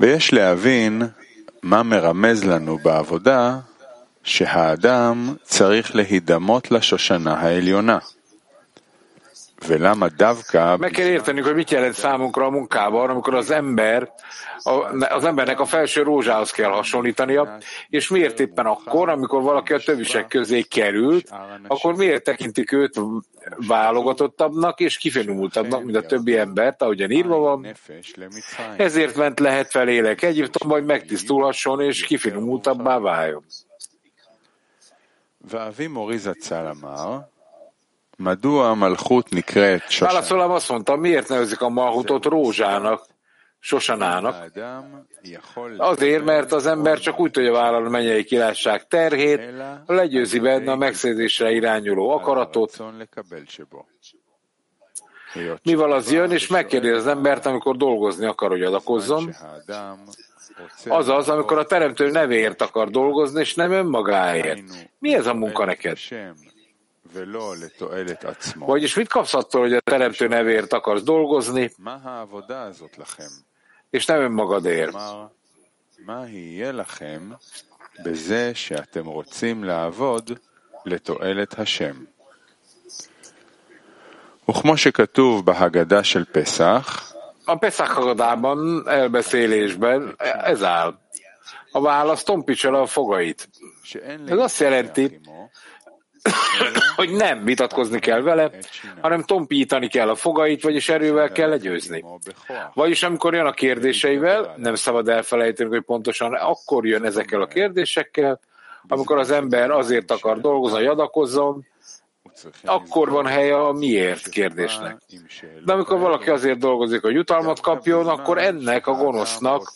ויש להבין מה מרמז לנו בעבודה שהאדם צריך להידמות לשושנה העליונה. ולמה דווקא... Meg kell értenünk, hogy mit jelent számunkra a munkában, amikor az ember, az embernek a felső rózsához kell hasonlítania, és miért éppen akkor, amikor valaki a többisek közé került, akkor miért tekintik őt válogatottabbnak és kifinomultabbnak, mint a többi embert, ahogyan írva van. Ezért ment lehet felélek Egyiptomba, hogy megtisztulhasson és kifinomultabbá váljon. Válaszolám azt mondta, miért nevezik a Malhutot rózsának, sosanának? Azért, mert az ember csak úgy tudja vállalni a mennyei királyság terhét, legyőzi benne a megszerzésre irányuló akaratot, mivel az jön, és megkérdezi az embert, amikor dolgozni akar, hogy adakozzon, azaz, amikor a teremtő nevéért akar dolgozni, és nem önmagáért. Mi ez a munka neked? Vagyis mit kapsz attól, hogy a teremtő nevéért akarsz dolgozni, és nem önmagadért? בזה שאתם רוצים לעבוד לתועלת השם. וכמו שכתוב בהגדה של פסח, a Pesach Hagadában, elbeszélésben ez áll. A válasz tompítsa le a fogait. Ez azt jelenti, hogy nem vitatkozni kell vele, hanem tompítani kell a fogait, vagyis erővel kell legyőzni. Vagyis amikor jön a kérdéseivel, nem szabad elfelejteni, hogy pontosan akkor jön ezekkel a kérdésekkel, amikor az ember azért akar dolgozni, hogy adakozzon, akkor van helye a miért kérdésnek. De amikor valaki azért dolgozik, hogy jutalmat kapjon, akkor ennek a gonosznak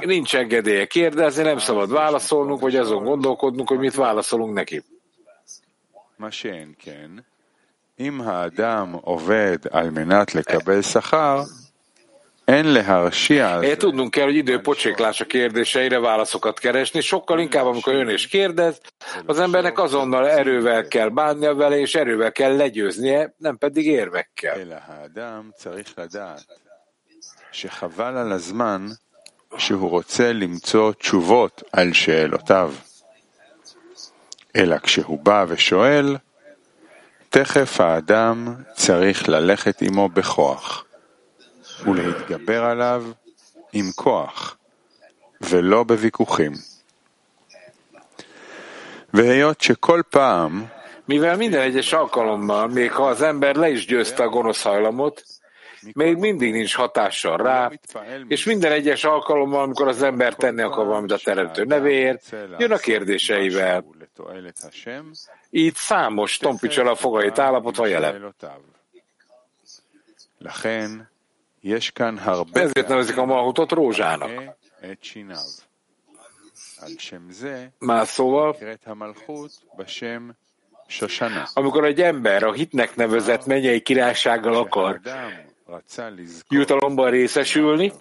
nincs engedélye kérdezni, nem szabad válaszolnunk, vagy azon gondolkodnunk, hogy mit válaszolunk neki. אם האדם עובד על מנת לקבל שכר, É, tudnunk kell, hogy idő pocséklás a kérdéseire válaszokat keresni, sokkal inkább, amikor jön és kérdez, az embernek azonnal erővel kell bánnia vele, és erővel kell legyőznie, nem pedig érvekkel. שחבל על הזמן שהוא רוצה למצוא תשובות על שאלותיו. אלא כשהוא בא ושואל, תכף האדם צריך ללכת עמו בכוח. ולהתגבר עליו עם כוח, ולא בוויכוחים. והיות שכל פעם Mivel minden egyes alkalommal, még ha az ember le is győzte a gonosz hajlamot, még mindig nincs hatással rá, és minden egyes alkalommal, amikor az ember tenni akar valamit a teremtő nevéért, jön a kérdéseivel. Így számos tompítsal a fogait állapotva jelen. Ezért nevezik a Malhutot rózsának. Más szóval, amikor egy ember a hitnek nevezett mennyei királysággal akar jutalomban részesülni,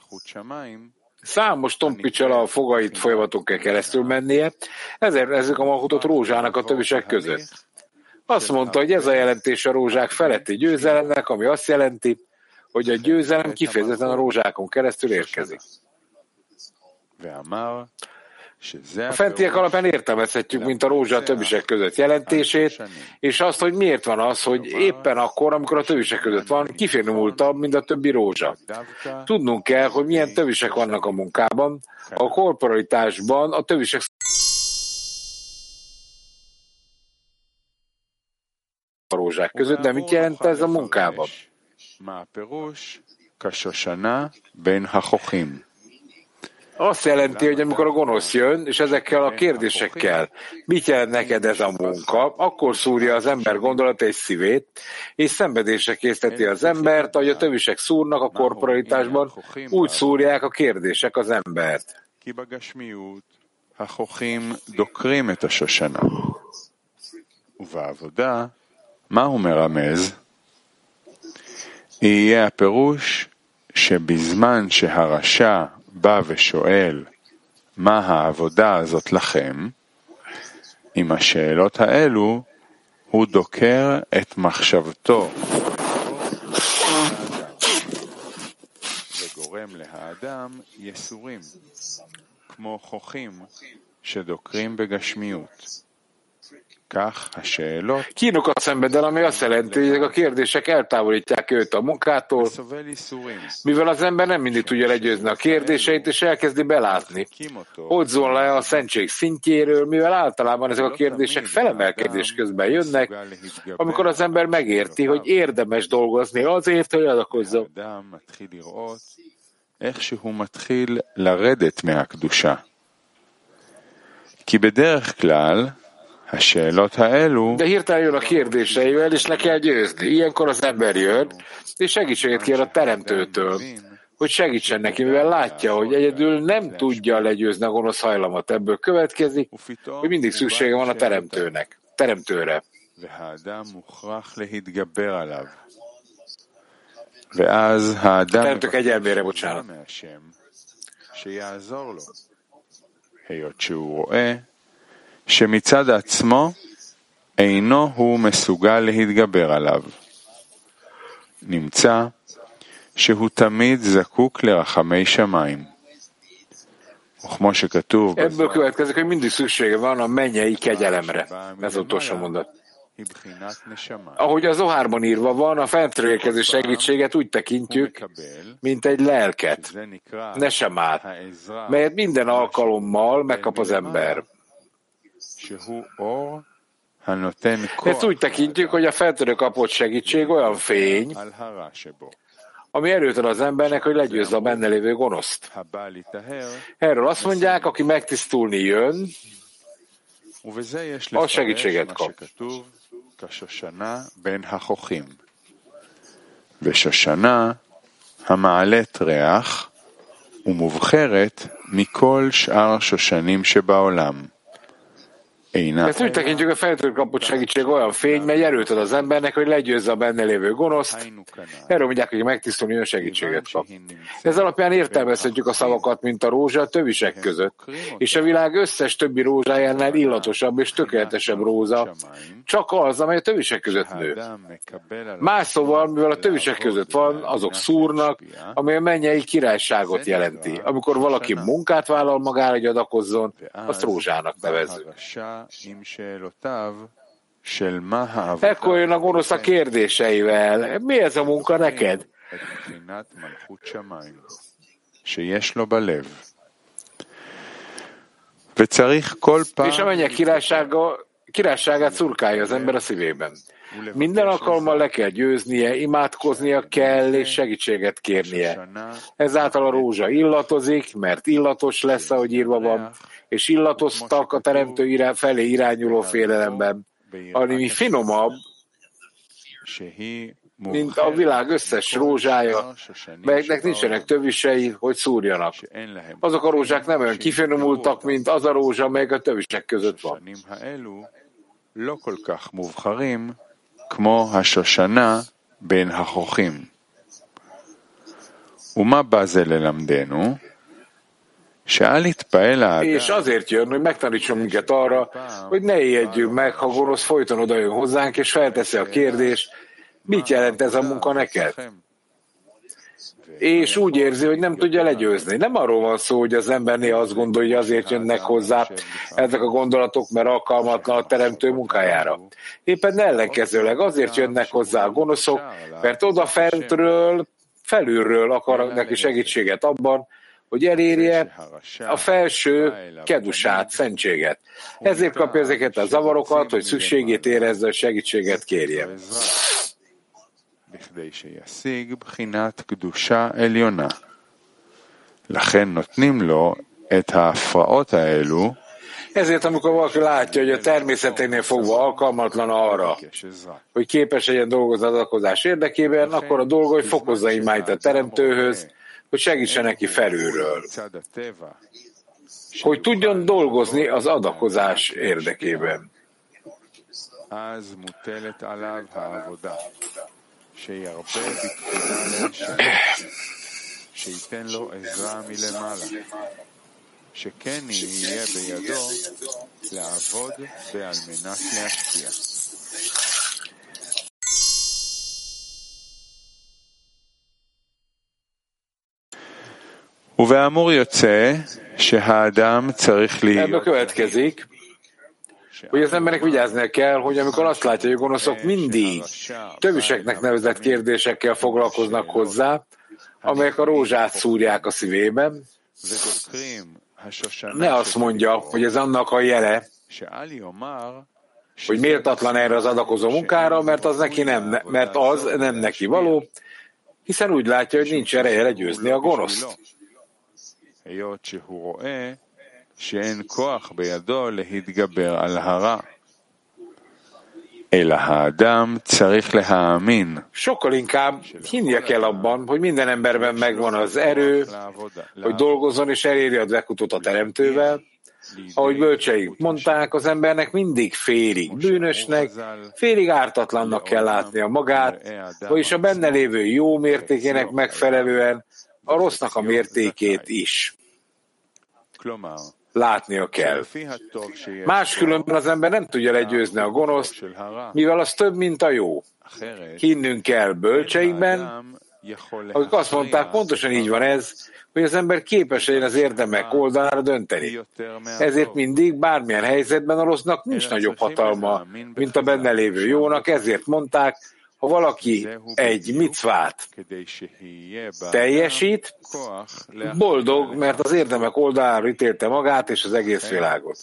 számos tompicsala a fogait folyamaton kell keresztül mennie, ezért ezek a malhutot rózsának a többisek között. Azt mondta, hogy ez a jelentés a rózsák feletti győzelemnek, ami azt jelenti, hogy a győzelem kifejezetten a rózsákon keresztül érkezik. A fentiek alapján értelmezhetjük, mint a rózsa a többisek között jelentését, és azt, hogy miért van az, hogy éppen akkor, amikor a többisek között van, kifinomultabb, mint a többi rózsa. Tudnunk kell, hogy milyen többisek vannak a munkában, a korporalitásban a többisek a rózsák között, de mit jelent ez a munkában? Azt jelenti, hogy amikor a gonosz jön, és ezekkel a kérdésekkel, mit jelent neked ez a munka, akkor szúrja az ember gondolat és szívét, és szenvedésre készíteti az embert, ahogy a tövisek szúrnak a korporalitásban, úgy szúrják a kérdések az embert. דוקרים את השושנה. ובעבודה, מה הוא מרמז? יהיה הפירוש שבזמן שהרשע בא ושואל מה העבודה הזאת לכם, עם השאלות האלו הוא דוקר את מחשבתו. וגורם להאדם יסורים, כמו חוכים שדוקרים בגשמיות. Kínokat szenved el, ami azt jelenti, hogy ezek a kérdések eltávolítják őt a munkától, mivel az ember nem mindig tudja legyőzni a kérdéseit, és elkezdi belátni. Hogy zól le a szentség szintjéről, mivel általában ezek a kérdések felemelkedés közben jönnek, amikor az ember megérti, hogy érdemes dolgozni azért, hogy adakozzon. איכשהו מתחיל לרדת מהקדושה. כי בדרך כלל de hirtelen jön a kérdéseivel, és le kell győzni. Ilyenkor az ember jön, és segítséget kér a teremtőtől, hogy segítsen neki, mivel látja, hogy egyedül nem tudja legyőzni a gonosz hajlamat. Ebből következik, hogy mindig szüksége van a teremtőnek, teremtőre. A teremtők egyelmére, bocsánat. שמצד עצמו אינו הוא מסוגל להתגבר עליו. נמצא שהוא תמיד זקוק לרחמי שמיים. וכמו שכתוב... Ebből következik, hogy mindig szüksége van a mennyei kegyelemre. Ez utolsó mondat. Ahogy az Ohárban írva van, a fentről érkező segítséget úgy tekintjük, mint egy lelket, nesemát, melyet minden alkalommal megkap az ember. Ezt úgy tekintjük, hogy a feltörő kapott segítség olyan fény, ami erőt ad az embernek, hogy legyőzze a benne lévő gonoszt. Erről azt mondják, aki megtisztulni jön, az segítséget kap. ושושנה המעלת ריח ומובחרת מכל שאר שושנים שבעולם. Ezt úgy tekintjük, a feltől kapott segítség olyan fény, mely erőt ad az embernek, hogy legyőzze a benne lévő gonoszt. Erről mondják, hogy megtisztulni olyan segítséget kap. Ez alapján értelmezhetjük a szavakat, mint a rózsa a tövisek között. És a világ összes többi rózsájánál illatosabb és tökéletesebb róza, csak az, amely a tövisek között nő. Más szóval, mivel a tövisek között van, azok szúrnak, ami a mennyei királyságot jelenti. Amikor valaki munkát vállal magára, hogy adakozzon, azt rózsának nevezzük. Ekkor jön a gonosz a kérdéseivel. Mi ez a munka neked? És a mennyek királysága, királyságát szurkálja az ember a szívében. Minden alkalommal le kell győznie, imádkoznia kell, és segítséget kérnie. Ezáltal a rózsa illatozik, mert illatos lesz, ahogy írva van, és illatoztak a teremtő irá, felé irányuló félelemben, ami finomabb, mint a világ összes rózsája, melyeknek nincsenek tövisei, hogy szúrjanak. Azok a rózsák nem olyan kifinomultak, mint az a rózsa, melyek a tövisek között van. כמו השושנה בין החוכים. ומה בא זה ללמדנו? És azért jön, hogy megtanítson minket arra, hogy ne ijedjünk meg, ha gonosz folyton odajön hozzánk, és felteszi a kérdést, mit jelent ez a munka neked? És úgy érzi, hogy nem tudja legyőzni. Nem arról van szó, hogy az ember néha azt gondolja, hogy azért jönnek hozzá ezek a gondolatok, mert alkalmatlan a teremtő munkájára. Éppen ellenkezőleg azért jönnek hozzá a gonoszok, mert oda fentről, felülről akarnak neki segítséget abban, hogy elérje a felső kedusát, szentséget. Ezért kapja ezeket a zavarokat, hogy szükségét érezze, hogy segítséget kérje. Ezért, amikor valaki látja, hogy a természeténél fogva alkalmatlan arra, hogy képes legyen dolgozni az adakozás érdekében, akkor a dolga, hogy fokozza imányt a teremtőhöz, hogy segítsen neki felülről, hogy tudjon dolgozni az adakozás érdekében. שכן יהיה בידו לעבוד ועל מנת להשפיע. ובאמור יוצא שהאדם צריך להיות. Hogy az embernek vigyáznia kell, hogy amikor azt látja, hogy gonoszok mindig töviseknek nevezett kérdésekkel foglalkoznak hozzá, amelyek a rózsát szúrják a szívében, ne azt mondja, hogy ez annak a jele, hogy méltatlan erre az adakozó munkára, mert az neki nem, mert az nem neki való, hiszen úgy látja, hogy nincs ereje legyőzni a gonoszt. שאין כוח בידו להתגבר על הרע. אלא האדם צריך להאמין. Sokkal inkább hinnie kell abban, hogy minden emberben megvan az erő, hogy dolgozzon és eléri a dvekutot a teremtővel, ahogy bölcseik mondták, az embernek mindig félig bűnösnek, félig ártatlannak kell látnia magát, vagyis a benne lévő jó mértékének megfelelően a rossznak a mértékét is látnia kell. Máskülönben az ember nem tudja legyőzni a gonoszt, mivel az több, mint a jó. Hinnünk kell bölcseikben, akik azt mondták, pontosan így van ez, hogy az ember képes legyen az érdemek oldalára dönteni. Ezért mindig, bármilyen helyzetben a rossznak nincs nagyobb hatalma, mint a benne lévő jónak, ezért mondták, ha valaki egy micvát teljesít, boldog, mert az érdemek oldalára ítélte magát és az egész világot.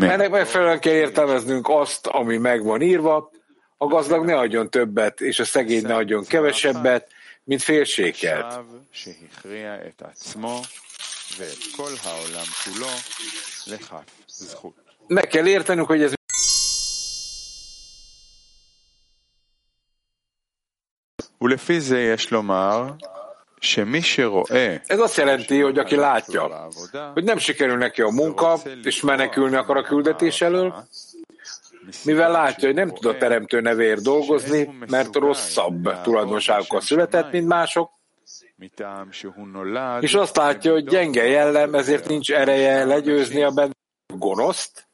Ennek megfelelően kell értelmeznünk azt, ami meg van írva, a gazdag ne adjon többet, és a szegény ne adjon kevesebbet, mint félséget. Meg kell értenünk, hogy ez Ez azt jelenti, hogy aki látja, hogy nem sikerül neki a munka, és menekülni akar a küldetés elől, mivel látja, hogy nem tud a teremtő nevéért dolgozni, mert rosszabb tulajdonságokkal született, mint mások, és azt látja, hogy gyenge jellem, ezért nincs ereje legyőzni a benne gonoszt,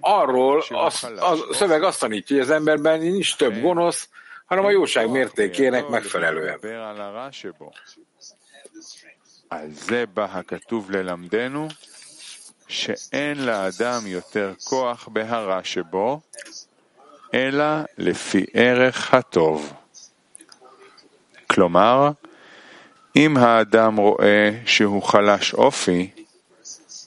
arról az, a szöveg azt tanítja, hogy az emberben nincs több gonosz, hanem a jóság mértékének megfelelően. על זה בא הכתוב ללמדנו שאין לאדם יותר כוח בהרע שבו, אלא לפי ערך הטוב. כלומר, אם האדם רואה שהוא חלש אופי,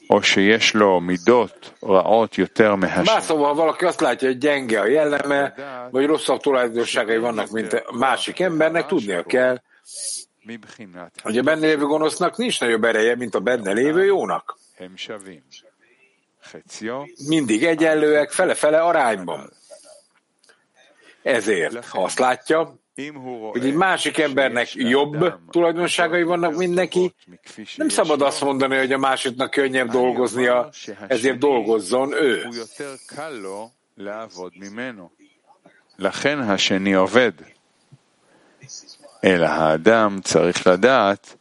או שיש לו מידות ra'ot יותר מהשם. Más szóval valaki azt látja, hogy gyenge a jelleme, vagy rosszabb tulajdonságai vannak, mint a másik embernek, tudnia kell, hogy a benne lévő gonosznak nincs nagyobb ereje, mint a benne lévő jónak. Mindig egyenlőek, fele-fele arányban. Ezért, ha azt látja, hogy egy másik embernek jobb tulajdonságai vannak, mint neki, nem szabad azt mondani, hogy a másiknak könnyebb dolgoznia, ezért dolgozzon ő. לכן השני עובד. אלא האדם צריך לדעת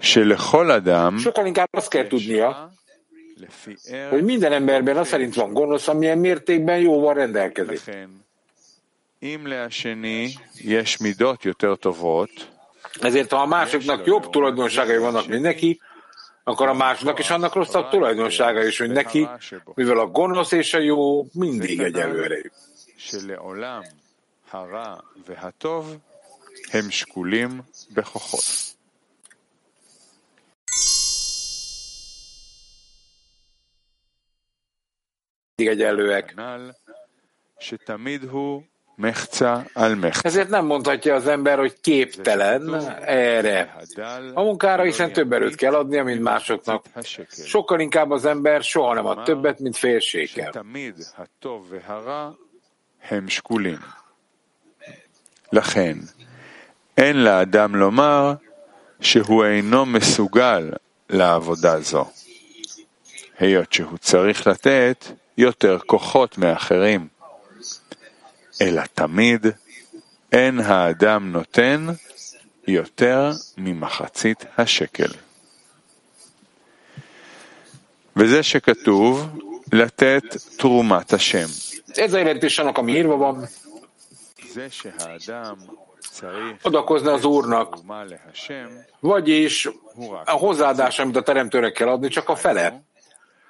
שלכל אדם sokkal inkább azt Ezért, ha a másiknak jobb tulajdonságai vannak, mint neki, akkor a másnak is annak rosszabb tulajdonsága is, hogy neki, mivel a gonosz és a jó mindig egyelőre. הם שקולים בכוחות. egyenlőek. Ezért nem mondhatja az ember, hogy képtelen erre. A munkára hiszen több erőt kell adnia, mint másoknak. Sokkal inkább az ember soha nem ad többet, mint félséggel. לכן, אין לאדם לומר שהוא אינו מסוגל לעבודה זו, היות שהוא צריך לתת יותר כוחות מאחרים. אלא תמיד אין האדם נותן יותר ממחצית השקל. וזה שכתוב לתת תרומת השם. Ez a jelentés annak, ami írva van. Adakozni az Úrnak, vagyis a hozzáadás, amit a teremtőnek kell adni, csak a fele.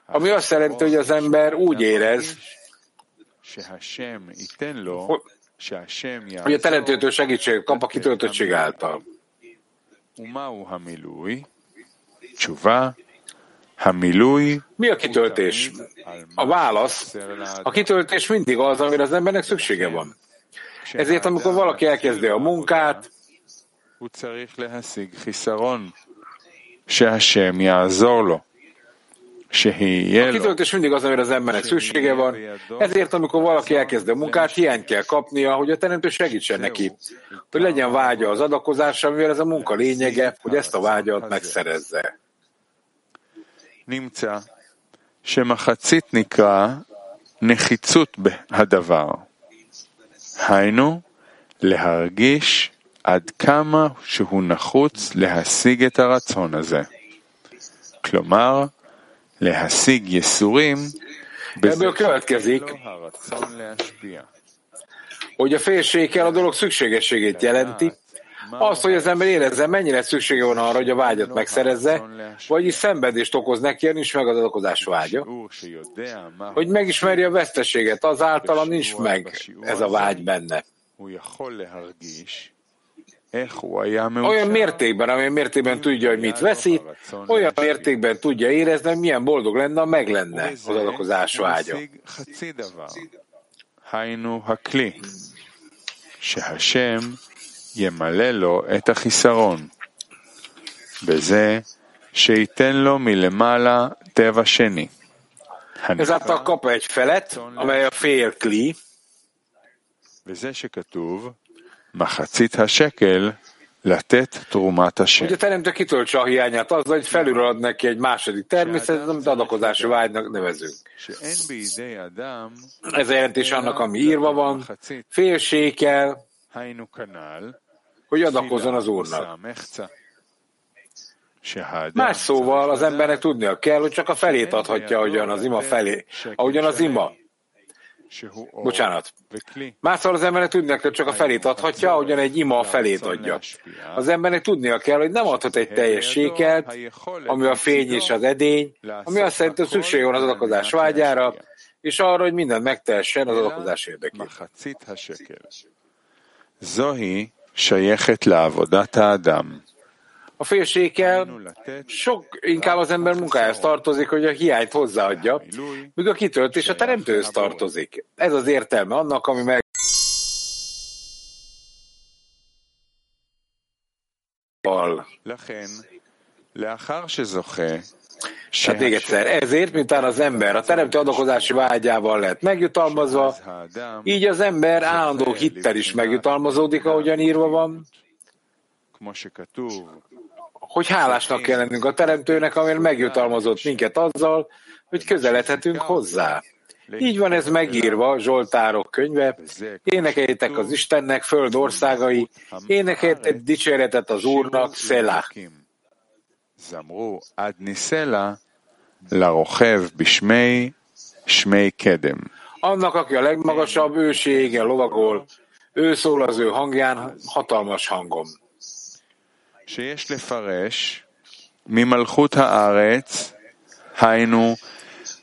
Ami azt jelenti, hogy az ember úgy érez, hogy a teremtőtől segítséget kap a kitöltöttség által. Mi a kitöltés? A válasz. A kitöltés mindig az, amire az embernek szüksége van. Ezért, amikor valaki elkezdi a munkát, a kitöltés mindig az, amire az embernek szüksége van, ezért amikor valaki elkezdi a munkát, hiányt kell kapnia, hogy a teremtő segítsen neki, hogy legyen vágya az adakozásra, mivel ez a munka lényege, hogy ezt a vágyat megszerezze. נמצא שמחצית נקרא נחיצות הדבר. היינו, להרגיש עד כמה שהוא נחוץ להשיג את הרצון הזה. כלומר, להשיג ייסורים Ebből következik, hogy a félséggel a dolog szükségességét jelenti, azt, hogy az ember érezze, mennyire szüksége van arra, hogy a vágyat megszerezze, vagyis szenvedést okoz neki, nincs meg az adakozás vágya, hogy megismerje a veszteséget, azáltal nincs meg ez a vágy benne. Olyan mértékben, amilyen mértékben tudja, hogy mit veszít, olyan mértékben tudja érezni, hogy milyen boldog lenne, ha meg lenne az adakozás vágya. שהשם ימלא לו את החיסרון, בזה שייתן לו מלמעלה טבע שני. Ezáltal kap egy felet, amely a félkli. וזה שכתוב, Ugye teremtő kitöltse a hiányát azzal, hogy felül ad neki egy második természetet, amit adakozási vágynak nevezünk. Ez a jelentés annak, ami írva van, félsékel, hogy adakozzon az Úrnak. Más szóval az embernek tudnia kell, hogy csak a felét adhatja, ahogyan az ima felé, ahogyan az ima. Bocsánat. Másszal az embernek tudnia kell, csak a felét adhatja, ahogyan egy ima a felét adja. Az embernek tudnia kell, hogy nem adhat egy teljes sékelt, ami a fény és az edény, ami azt szerint, hogy szükség van az adakozás vágyára, és arra, hogy minden megtehessen az adakozás érdekében. Zohi, sejechet le Adam. A félséggel sok inkább az ember munkájához tartozik, hogy a hiányt hozzáadja, míg a kitöltés a teremtőhöz tartozik. Ez az értelme annak, ami meg Hát még egyszer, ezért, miután az ember a teremtő adakozási vágyával lett megjutalmazva, így az ember állandó hittel is megjutalmazódik, ahogyan írva van, hogy hálásnak kell lennünk a Teremtőnek, amért megjutalmazott minket azzal, hogy közeledhetünk hozzá. Így van ez megírva Zsoltárok könyve, énekeljétek az Istennek föld országai, énekeljétek dicséretet az Úrnak, Szelah. Zamru ad nisela, larochev bismei, smei kedem. Annak, aki a legmagasabb őségen lovagol, ő szól az ő hangján hatalmas hangom. שיש לפרש ממלכות הארץ, היינו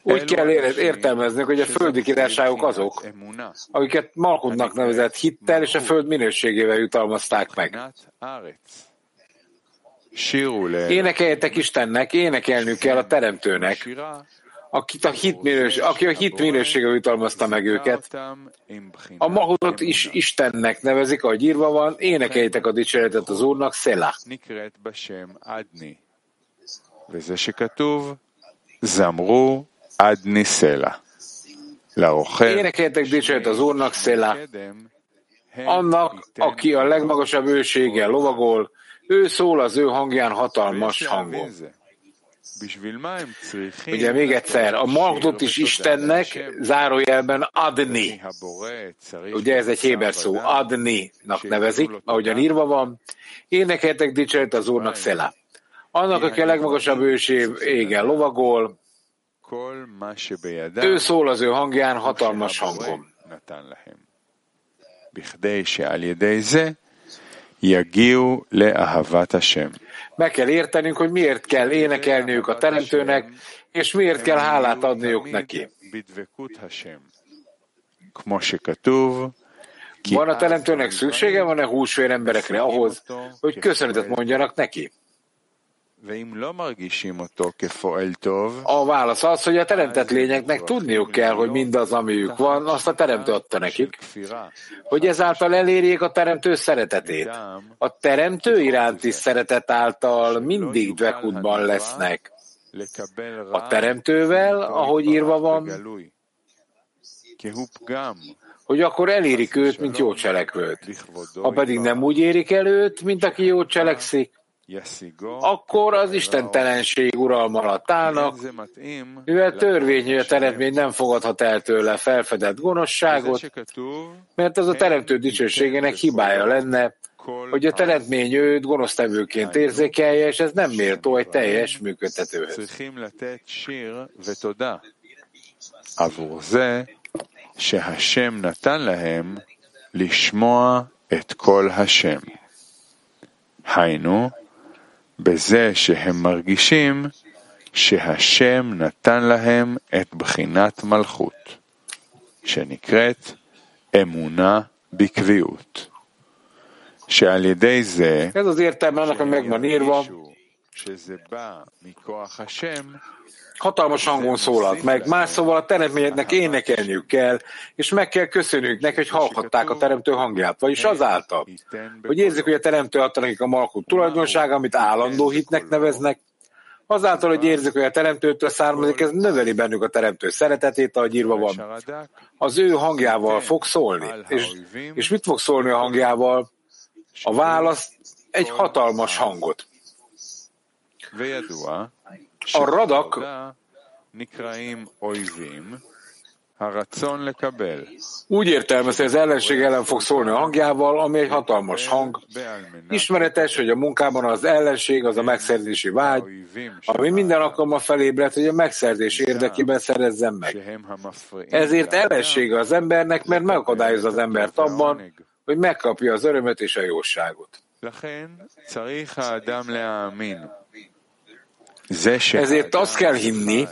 úgy kell értelmezni, hogy a földi királyságok azok, akiket Malkutnak nevezett hittel és a föld minőségével jutalmazták meg. Énekeljetek Istennek, énekelnünk kell a Teremtőnek, akit a hit minős, aki a hit minősége jutalmazta meg őket. A Mahutot is Istennek nevezik, ahogy írva van, énekeljétek a dicséretet az Úrnak, Szelah. זמרו עד ניסלה. Énekeljetek dicséret az Úrnak, Szelah. Annak, aki a legmagasabb őséggel lovagol, ő szól az ő hangján hatalmas hangon. Ugye még egyszer, a Magdot is Istennek zárójelben adni. Ugye ez egy héber szó, adni-nak nevezik, ahogyan írva van. Énekeltek dicséret az Úrnak Szela. Annak, aki a legmagasabb őség égen lovagol, Ő szól az ő hangján hatalmas hangon. Meg kell értenünk, hogy miért kell énekelniük a Teremtőnek, és miért kell hálát adniuk neki. Van a Teremtőnek szüksége, van-e húsvér emberekre ahhoz, hogy köszönetet mondjanak neki? A válasz az, hogy a teremtett lényeknek tudniuk kell, hogy mindaz, amiük van, azt a teremtő adta nekik, hogy ezáltal elérjék a teremtő szeretetét. A teremtő iránti szeretet által mindig dvekutban lesznek. A teremtővel, ahogy írva van, hogy akkor elérik őt, mint jó cselekvőt. Ha pedig nem úgy érik el őt, mint aki jót cselekszik, akkor az istentelenség uralma alatt állnak, mivel törvény, hogy a teremtmény nem fogadhat el tőle felfedett gonoszságot, mert az a teremtő dicsőségének hibája lenne, hogy a teremtmény őt gonosztevőként érzékelje, és ez nem méltó egy teljes működtetőhöz. שהשם נתן להם לשמוע את קול השם. היינו, בזה שהם מרגישים שהשם נתן להם את בחינת מלכות, שנקראת אמונה בקביעות. שעל ידי זה, שזה בא מכוח השם, hatalmas hangon szólalt meg. Más szóval a teremtményeknek énekelniük kell, és meg kell köszönniük neki, hogy hallhatták a teremtő hangját. Vagyis azáltal, hogy érzik, hogy a teremtő adta nekik a malkut tulajdonsága, amit állandó hitnek neveznek, azáltal, hogy érzik, hogy a teremtőtől származik, ez növeli bennük a teremtő szeretetét, ahogy írva van. Az ő hangjával fog szólni. És, és mit fog szólni a hangjával? A válasz egy hatalmas hangot. A radak úgy értelmezi, hogy az ellenség ellen fog szólni a hangjával, ami egy hatalmas hang. Ismeretes, hogy a munkában az ellenség az a megszerzési vágy, ami minden alkalommal felébred, hogy a megszerzés érdekében szerezzen meg. Ezért ellensége az embernek, mert megakadályozza az embert abban, hogy megkapja az örömet és a jóságot. Ezért azt kell hinni,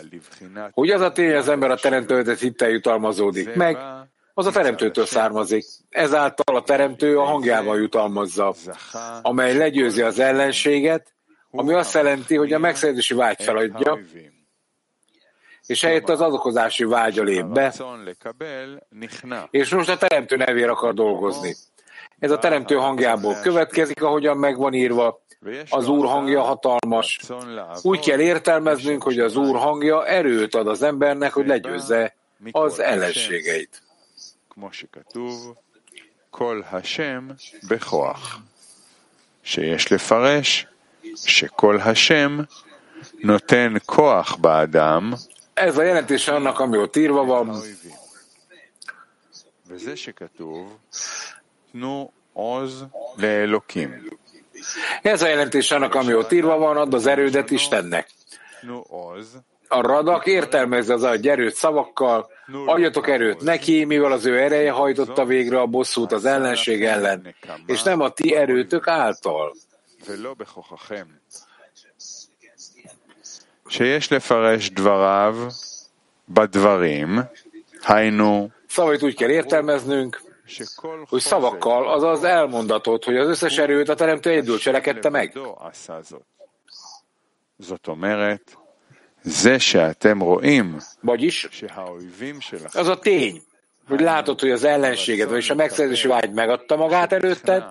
hogy az a tény, az ember a teremtőt hittel jutalmazódik meg, az a teremtőtől származik. Ezáltal a teremtő a hangjával jutalmazza, amely legyőzi az ellenséget, ami azt jelenti, hogy a megszerzési vágy feladja, és helyett az adokozási vágya lép be, és most a teremtő nevére akar dolgozni. Ez a teremtő hangjából következik, ahogyan megvan írva, az Úr hangja hatalmas. Úgy kell értelmeznünk, hogy az Úr hangja erőt ad az embernek, hogy legyőzze az ellenségeit. כל השם בכוח, שיש לפרש שכל השם נותן כוח באדם ez a jelentés annak, ami ott írva van. וזה שכתוב, תנו עוז לאלוקים. Ez a jelentés annak, ami ott írva van, ad az erődet Istennek. A radak értelmezze az egy erőt szavakkal, adjatok erőt neki, mivel az ő ereje hajtotta végre a bosszút az ellenség ellen, és nem a ti erőtök által. שיש לפרש דבריו בדברים, היינו Szavait úgy kell értelmeznünk, hogy szavakkal, azaz elmondatot, hogy az összes erőt a teremtő egyedül cselekedte meg. Vagyis az a tény, hogy látod, hogy az ellenséged, vagyis a megszerzési vágy megadta magát előtted,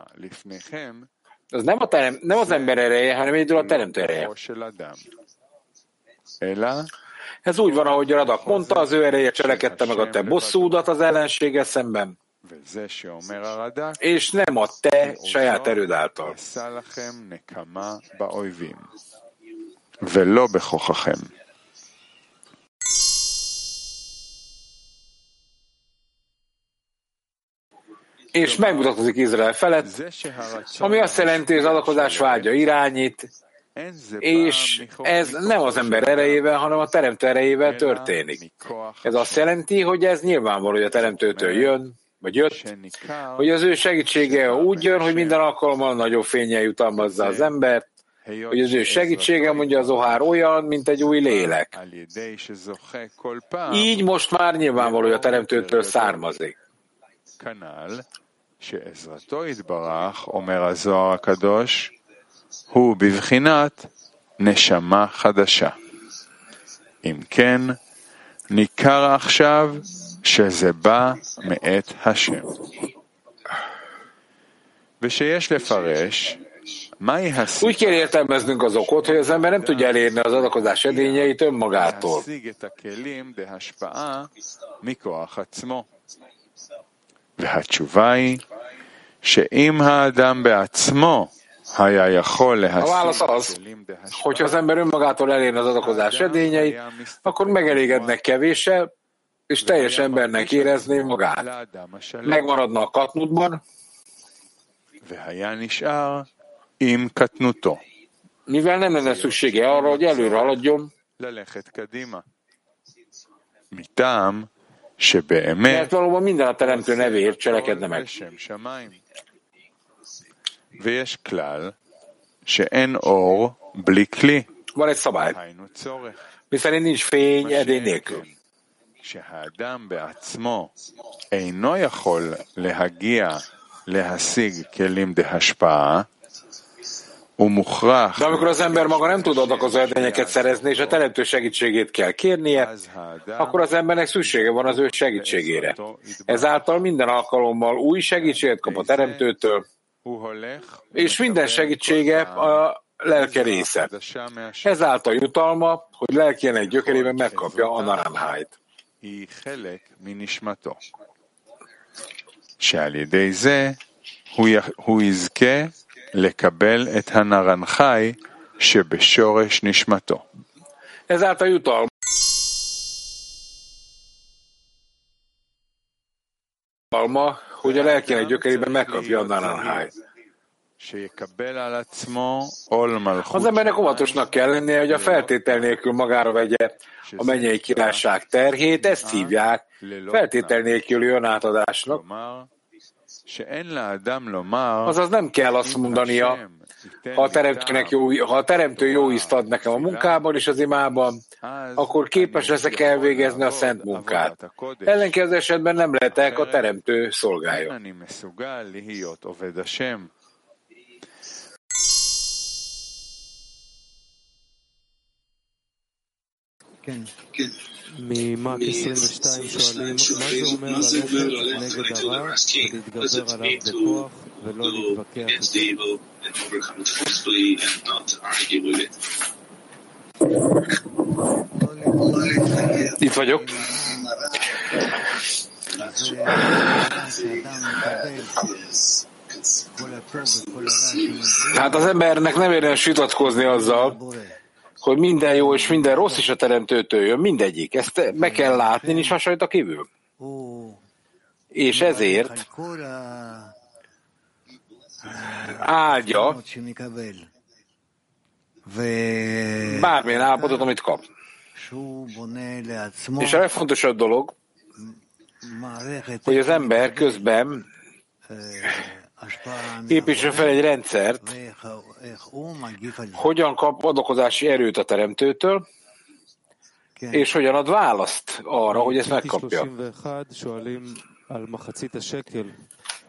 az nem, a terem, nem az ember ereje, hanem egyedül a teremtő ereje. Ez úgy van, ahogy Radak mondta, az ő ereje cselekedte meg a te bosszúdat az ellensége szemben és nem a te saját erőd által. És megmutatkozik Izrael felett, ami azt jelenti, hogy az adakozás vágya irányít, és ez nem az ember erejével, hanem a teremtő erejével történik. Ez azt jelenti, hogy ez nyilvánvaló, hogy a teremtőtől jön, vagy jött, hogy az ő segítsége úgy jön, hogy minden alkalommal nagyobb fényel jutalmazza az embert, hogy az ő segítsége mondja az ohár olyan, mint egy új lélek. Így most már nyilvánvaló, hogy a teremtőtől származik. שעזרתו יתברך, אומר הזוהר הקדוש, הוא בבחינת נשמה חדשה. אם כן, ניכר עכשיו שזה בא מאת השם. ושיש לפרש úgy kell értelmeznünk az okot, hogy az ember nem tudja elérni az adakozás edényeit önmagától. והתשובה היא שאם האדם בעצמו היה יכול להשיג az, hogyha az ember önmagától elérni az adakozás edényeit, akkor megelégednek kevéssel, és teljes embernek érezné magát. Megmaradna a katnutban, mivel nem lenne szüksége arra, hogy előre haladjon, mert valóban minden a Teremtő nevéért cselekedne meg. Van egy szabály, miszerint nincs fény edény nélkül. שהאדם בעצמו אינו יכול להגיע להשיג כלים דהשפעה, de amikor az ember maga nem tud adakozó edényeket szerezni, és a teremtő segítségét kell kérnie, akkor az embernek szüksége van az ő segítségére. Ezáltal minden alkalommal új segítséget kap a teremtőtől, és minden segítsége a lelke része. Ezáltal jutalma, hogy lelkének gyökerében megkapja a naranhájt. שעל ידי זה הוא יזכה לקבל את הנרנחי שבשורש נשמתו. ezáltal jutalma, hogy a lelkének gyökerében megkapja a naranhájt. Az embernek óvatosnak kell lennie, hogy a feltétel nélkül magára vegye a mennyei királyság terhét, ezt hívják feltétel nélküli önátadásnak, Azaz nem kell azt mondania, ha a, teremtőnek jó, ha a teremtő jó ízt ad nekem a munkában és az imában, akkor képes leszek elvégezni a szent munkát. Ellenkező esetben nem lehetek a teremtő szolgája. ממרק 22 שואלים, מה זה אומר ללכת נגד הרע ולהתגבר עליו בכוח ולא להתווכח איתו? Itt vagyok. Hát az embernek nem érdemes vitatkozni azzal, hogy minden jó és minden rossz is a teremtőtől jön, mindegyik. Ezt meg kell látni, nincs hasonlít a kívül. És ezért áldja bármilyen állapotot, amit kap. És a legfontosabb dolog, hogy az ember közben építsen fel egy rendszert, hogyan kap adakozási erőt a teremtőtől, és hogyan ad választ arra, hogy ezt megkapja.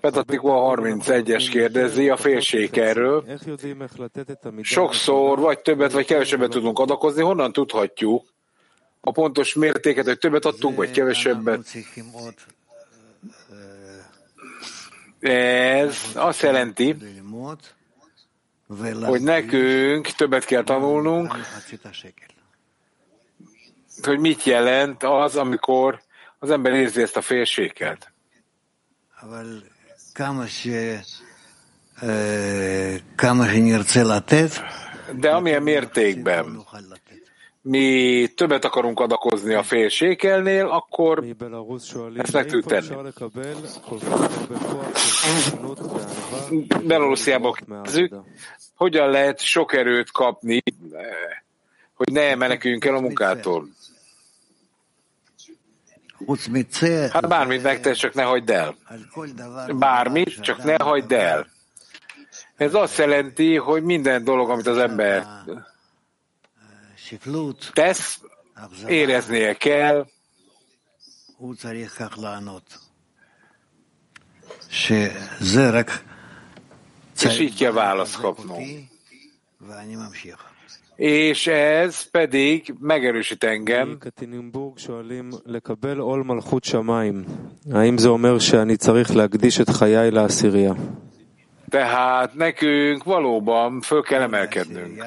Petatikva 31-es kérdezi a félsékerről. Sokszor vagy többet, vagy kevesebbet tudunk adakozni. Honnan tudhatjuk a pontos mértéket, hogy többet adtunk, vagy kevesebbet? Ez azt jelenti, hogy nekünk többet kell tanulnunk, hogy mit jelent az, amikor az ember érzi ezt a félséget. De amilyen mértékben mi többet akarunk adakozni a fél sékelnél, akkor ezt meg tudjuk tenni. Belorussziából kezdjük. Hogyan lehet sok erőt kapni, hogy ne meneküljünk el a munkától? Hát bármit megtesz, csak ne hagyd el. Bármit, csak ne hagyd el. Ez azt jelenti, hogy minden dolog, amit az ember tesz, éreznie kell, és így kell választ kapnunk. És ez pedig megerősít engem. Tehát nekünk valóban föl kell emelkednünk.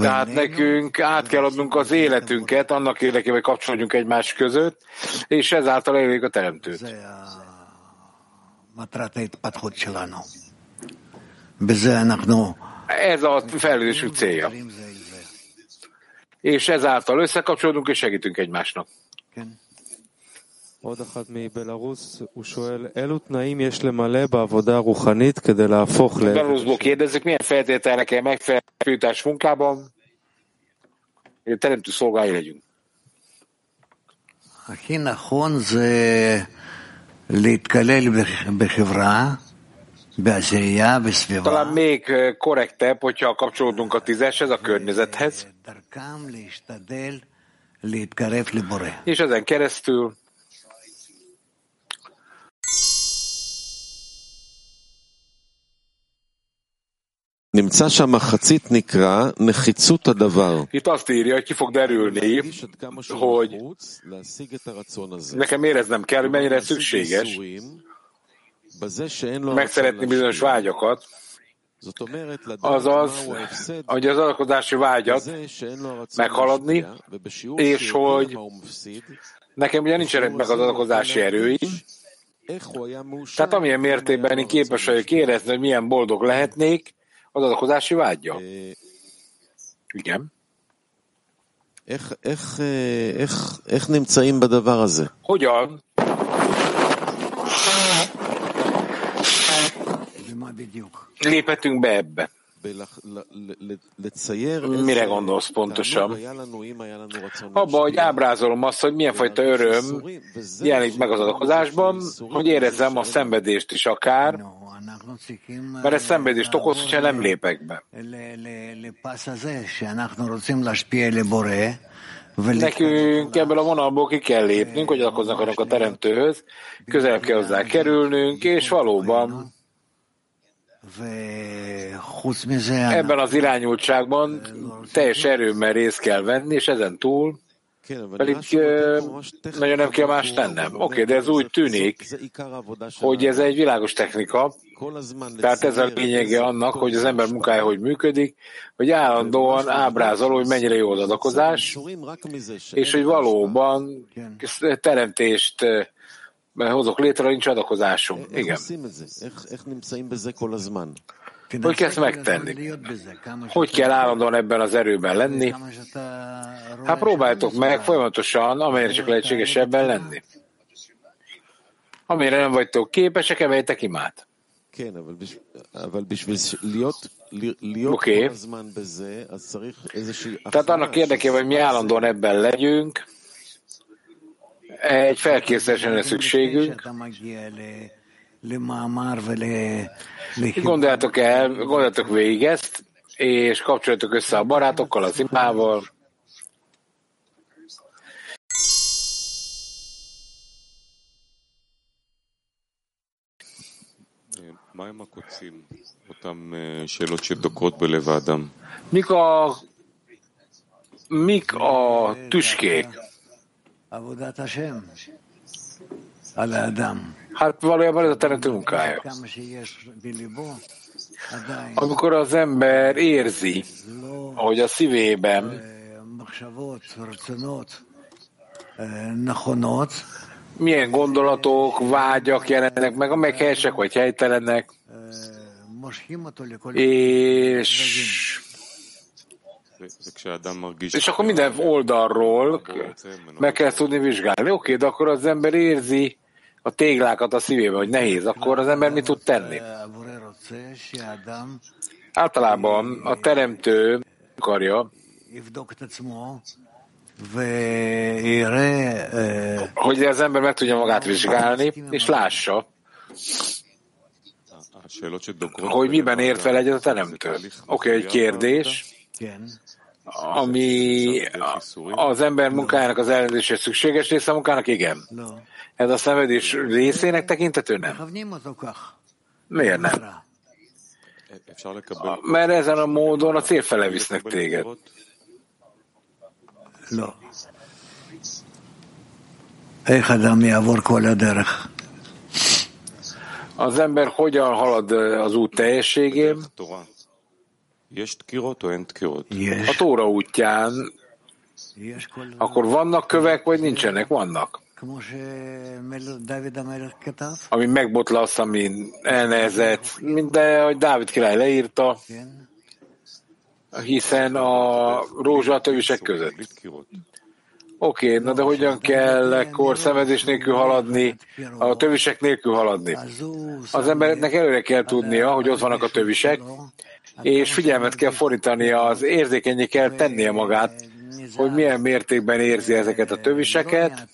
Tehát nekünk át kell adnunk az életünket annak érdekében, hogy kapcsolódjunk egymás között, és ezáltal elérjük a teremtőt. Ez a fejlődésünk célja. És ezáltal összekapcsolódunk és segítünk egymásnak. עוד אחד מבלרוס, הוא שואל, אילו תנאים יש למלא בעבודה רוחנית כדי להפוך ל... Belarusból kérdezik, milyen feltételnek kell megfelelni munkában, hogy teremtő szolgái legyünk. הכי נכון זה להתקלל בחברה, בעשייה, בסביבה. Talán még korrektebb, hogyha kapcsolódunk a tízeshez, a környezethez. És ezen keresztül נמצא שהמחצית נקרא נחיצות הדבר. Itt azt írja, hogy ki fog derülni, hogy nekem éreznem kell, hogy mennyire szükséges megszeretni bizonyos vágyakat, azaz, hogy az alkotási vágyat meghaladni, és hogy nekem ugye nincsenek meg az alkotási erői, tehát amilyen mértékben én képes vagyok érezni, hogy milyen boldog lehetnék, az adakozási vágya. Igen. איך, איך, איך, איך נמצאים בדבר הזה? hogyan? léphetünk be ebbe? Mire gondolsz pontosan? Abba, hogy ábrázolom azt, hogy milyen fajta öröm jelenik meg az adakozásban, hogy érezzem a szenvedést is akár, mert ez szenvedést okoz, hogyha nem lépek be. Nekünk ebből a vonalból ki kell lépnünk, hogy alakoznak a teremtőhöz, közel kell hozzá kerülnünk, és valóban Ebben az irányultságban teljes erőmmel részt kell venni, és ezen túl pedig nagyon nem kell más tennem. Oké, okay, de ez úgy tűnik, hogy ez egy világos technika, tehát ez a lényege annak, hogy az ember munkája hogy működik, hogy állandóan ábrázol, hogy mennyire jó az adakozás, és hogy valóban teremtést hozok létre, nincs adakozásunk. Igen. Hogy kell ezt megtenni? Hogy kell állandóan ebben az erőben lenni? Hát próbáltok meg folyamatosan, amennyire csak lehetséges ebben lenni. Amire nem vagytok képesek, emeljétek imát. Oké. Okay. Tehát annak érdekében, hogy mi állandóan ebben legyünk, egy felkészülésre szükségünk. Gondoljátok el, gondoljátok végig ezt, és kapcsoljatok össze a barátokkal, az imával. Mik a, mik a tüskék? Hát valójában ez a teremtő munkája. Amikor az ember érzi, hogy a szívében milyen gondolatok, vágyak jelennek meg, amelyek helyesek vagy helytelenek, És és akkor minden oldalról meg kell tudni vizsgálni. Oké, de akkor az ember érzi a téglákat a szívében, hogy nehéz, akkor az ember mit tud tenni? Általában a teremtő akarja, hogy az ember meg tudja magát vizsgálni, és lássa, hogy miben ért fel egyet a teremtő. Oké, okay, egy kérdés, ami az ember munkájának az ellenőrzése szükséges része a munkának? Igen. Ez a szenvedés részének tekintető? Nem. Miért nem? Mert ezen a módon a cél fele visznek téged. Az ember hogyan halad az út teljességén? A Tóra útján. Akkor vannak kövek, vagy nincsenek? Vannak. Ami megbotlasz, ami elnehezett, mint de, hogy Dávid király leírta, hiszen a rózsa a tövisek között. Oké, okay, na de hogyan kell ekkor szenvedés nélkül haladni, a tövisek nélkül haladni? Az embernek előre kell tudnia, hogy ott vannak a tövisek, és figyelmet kell fordítani, az érzékenyé kell tennie magát, hogy milyen mértékben érzi ezeket a töviseket,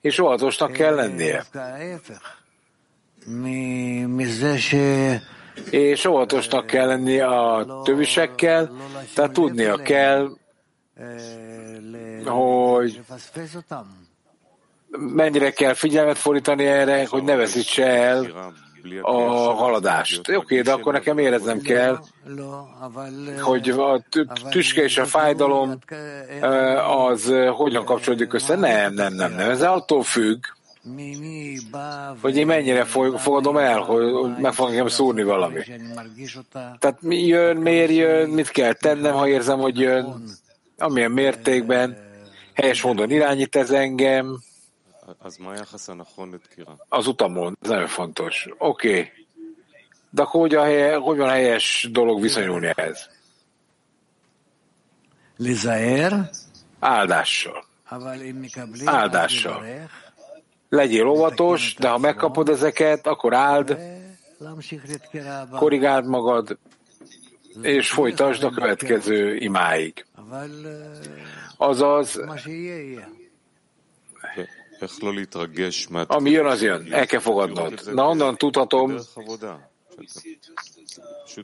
és óvatosnak kell lennie. És óvatosnak kell lennie a tövisekkel, tehát tudnia kell, hogy mennyire kell figyelmet fordítani erre, hogy ne veszítse el a haladást. Oké, de akkor nekem éreznem kell, hogy a tüske és a fájdalom az hogyan kapcsolódik össze. Nem, nem, nem, nem. Ez attól függ, hogy én mennyire fogadom el, hogy meg fog engem szúrni valami. Tehát mi jön, miért jön, mit kell tennem, ha érzem, hogy jön, amilyen mértékben, helyes módon irányít ez engem, az utamon, ez nagyon fontos. Oké. Okay. De akkor hogy, a helye, hogy van a helyes dolog viszonyulni ehhez? Lizaer? Áldással. Áldással. Legyél óvatos, de ha megkapod ezeket, akkor áld, korrigáld magad, és folytasd a következő imáig. Azaz, ami jön, az jön. El kell fogadnod. Na, onnan tudhatom,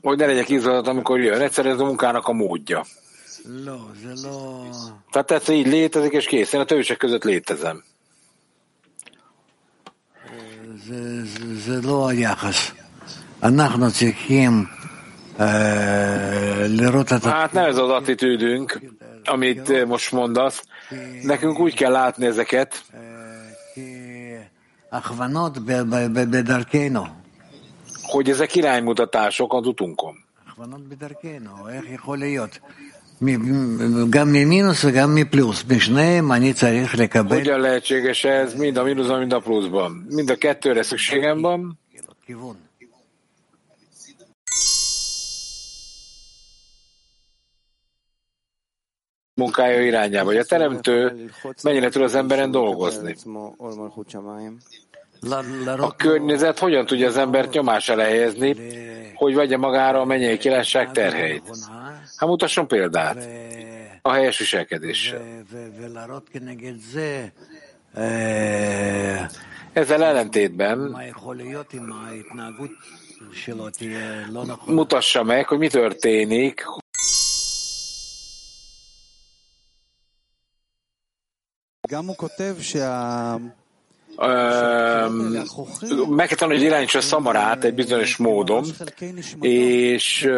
hogy ne legyek izgatott, amikor jön. Egyszerűen ez a munkának a módja. Tehát ez így létezik, és kész. Én a többiek között létezem. Hát nem ez az attitűdünk, amit most mondasz. Nekünk úgy kell látni ezeket, hogy ezek iránymutatások az utunkon. Hogyan lehetséges ez mind a mínuszban, mind a pluszban? Mind a kettőre szükségem van. munkája irányába, hogy a teremtő mennyire tud az emberen dolgozni. A környezet hogyan tudja az embert nyomás alá helyezni, hogy vegye magára a mennyei királyság terheit? Hát mutasson példát a helyes viselkedéssel. Ezzel ellentétben mutassa meg, hogy mi történik, meg kell tanulni, hogy irányítsa a szamarát egy bizonyos módon, és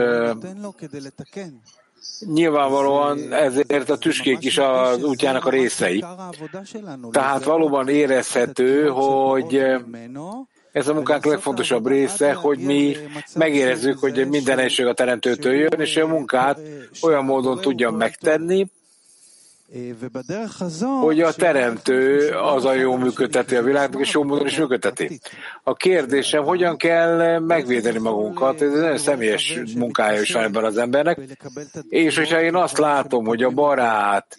nyilvánvalóan ezért a tüskék is az útjának a részei. Tehát valóban érezhető, hogy ez a munkánk legfontosabb része, hogy mi megérezzük, hogy minden egység a teremtőtől jön, és a munkát olyan módon tudjam megtenni, hogy a teremtő az a jó működteti a világnak, és jó módon is működteti. A kérdésem, hogyan kell megvédeni magunkat, ez egy nagyon személyes munkája is van ebben az embernek, és hogyha én azt látom, hogy a barát